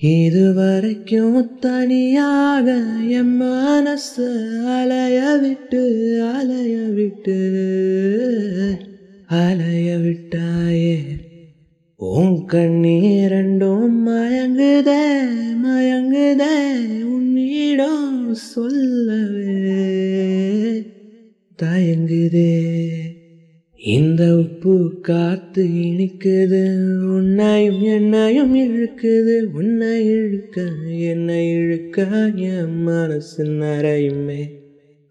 இதுவரைக்கும் தனியாக என் மனசு அலைய விட்டு அலைய விட்டு அலைய விட்டாயே உன் கண்ணீரண்டும் மயங்குதே மயங்குதே உன்னிடம் சொல்லவே தயங்குதே. இந்த உப்பு காத்து இனிக்குது உன்னையும் என்னையும் இழுக்குது உன்னை இழுக்க என்னை இழுக்க என் மனசு நிறையுமே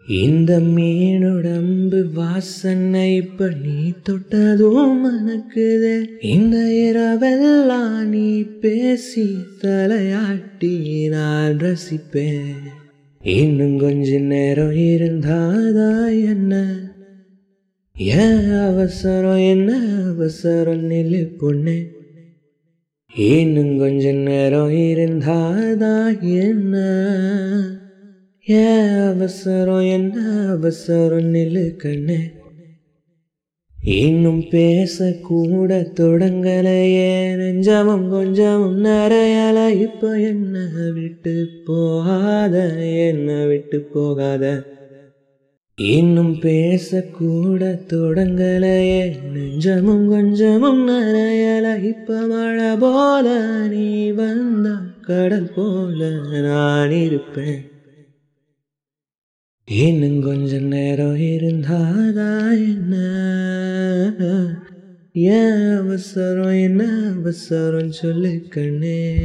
இந்த மீனுடம்பு வாசனை இப்ப நீ தொட்டதும் மணக்குதே. இந்த இரவெல்லாம் நீ பேசி தலையாட்டி நான் ரசிப்பேன். இன்னும் கொஞ்ச நேரம் இருந்தாதா என்ன ஏன் அவசரம் என்ன அவசரம் நில்லு பொண்ணு? இன்னும் கொஞ்ச நேரம் இருந்தாதான் என்ன? ஏன் அவசரம் என்ன அவசரம் நில்லு கண்ணு? இன்னும் பேசக்கூட தொடங்கலையே. நெஞ்சமும் கொஞ்சமும் நிறையல இப்போ என்ன விட்டு போகாத என்ன விட்டு போகாத? இன்னும் பேசக்கூட தொடங்கலையே. நெஞ்சமும் கொஞ்சமும் நிறையல இப்ப மழை போல நீ வந்த கடல் போல நான் இருப்பேன். இன்னும் கொஞ்ச நேரம் இருந்தாதா என்ன? ஏன் அவசரம் என்ன அவசரம்? சொல்லு கண்ணே.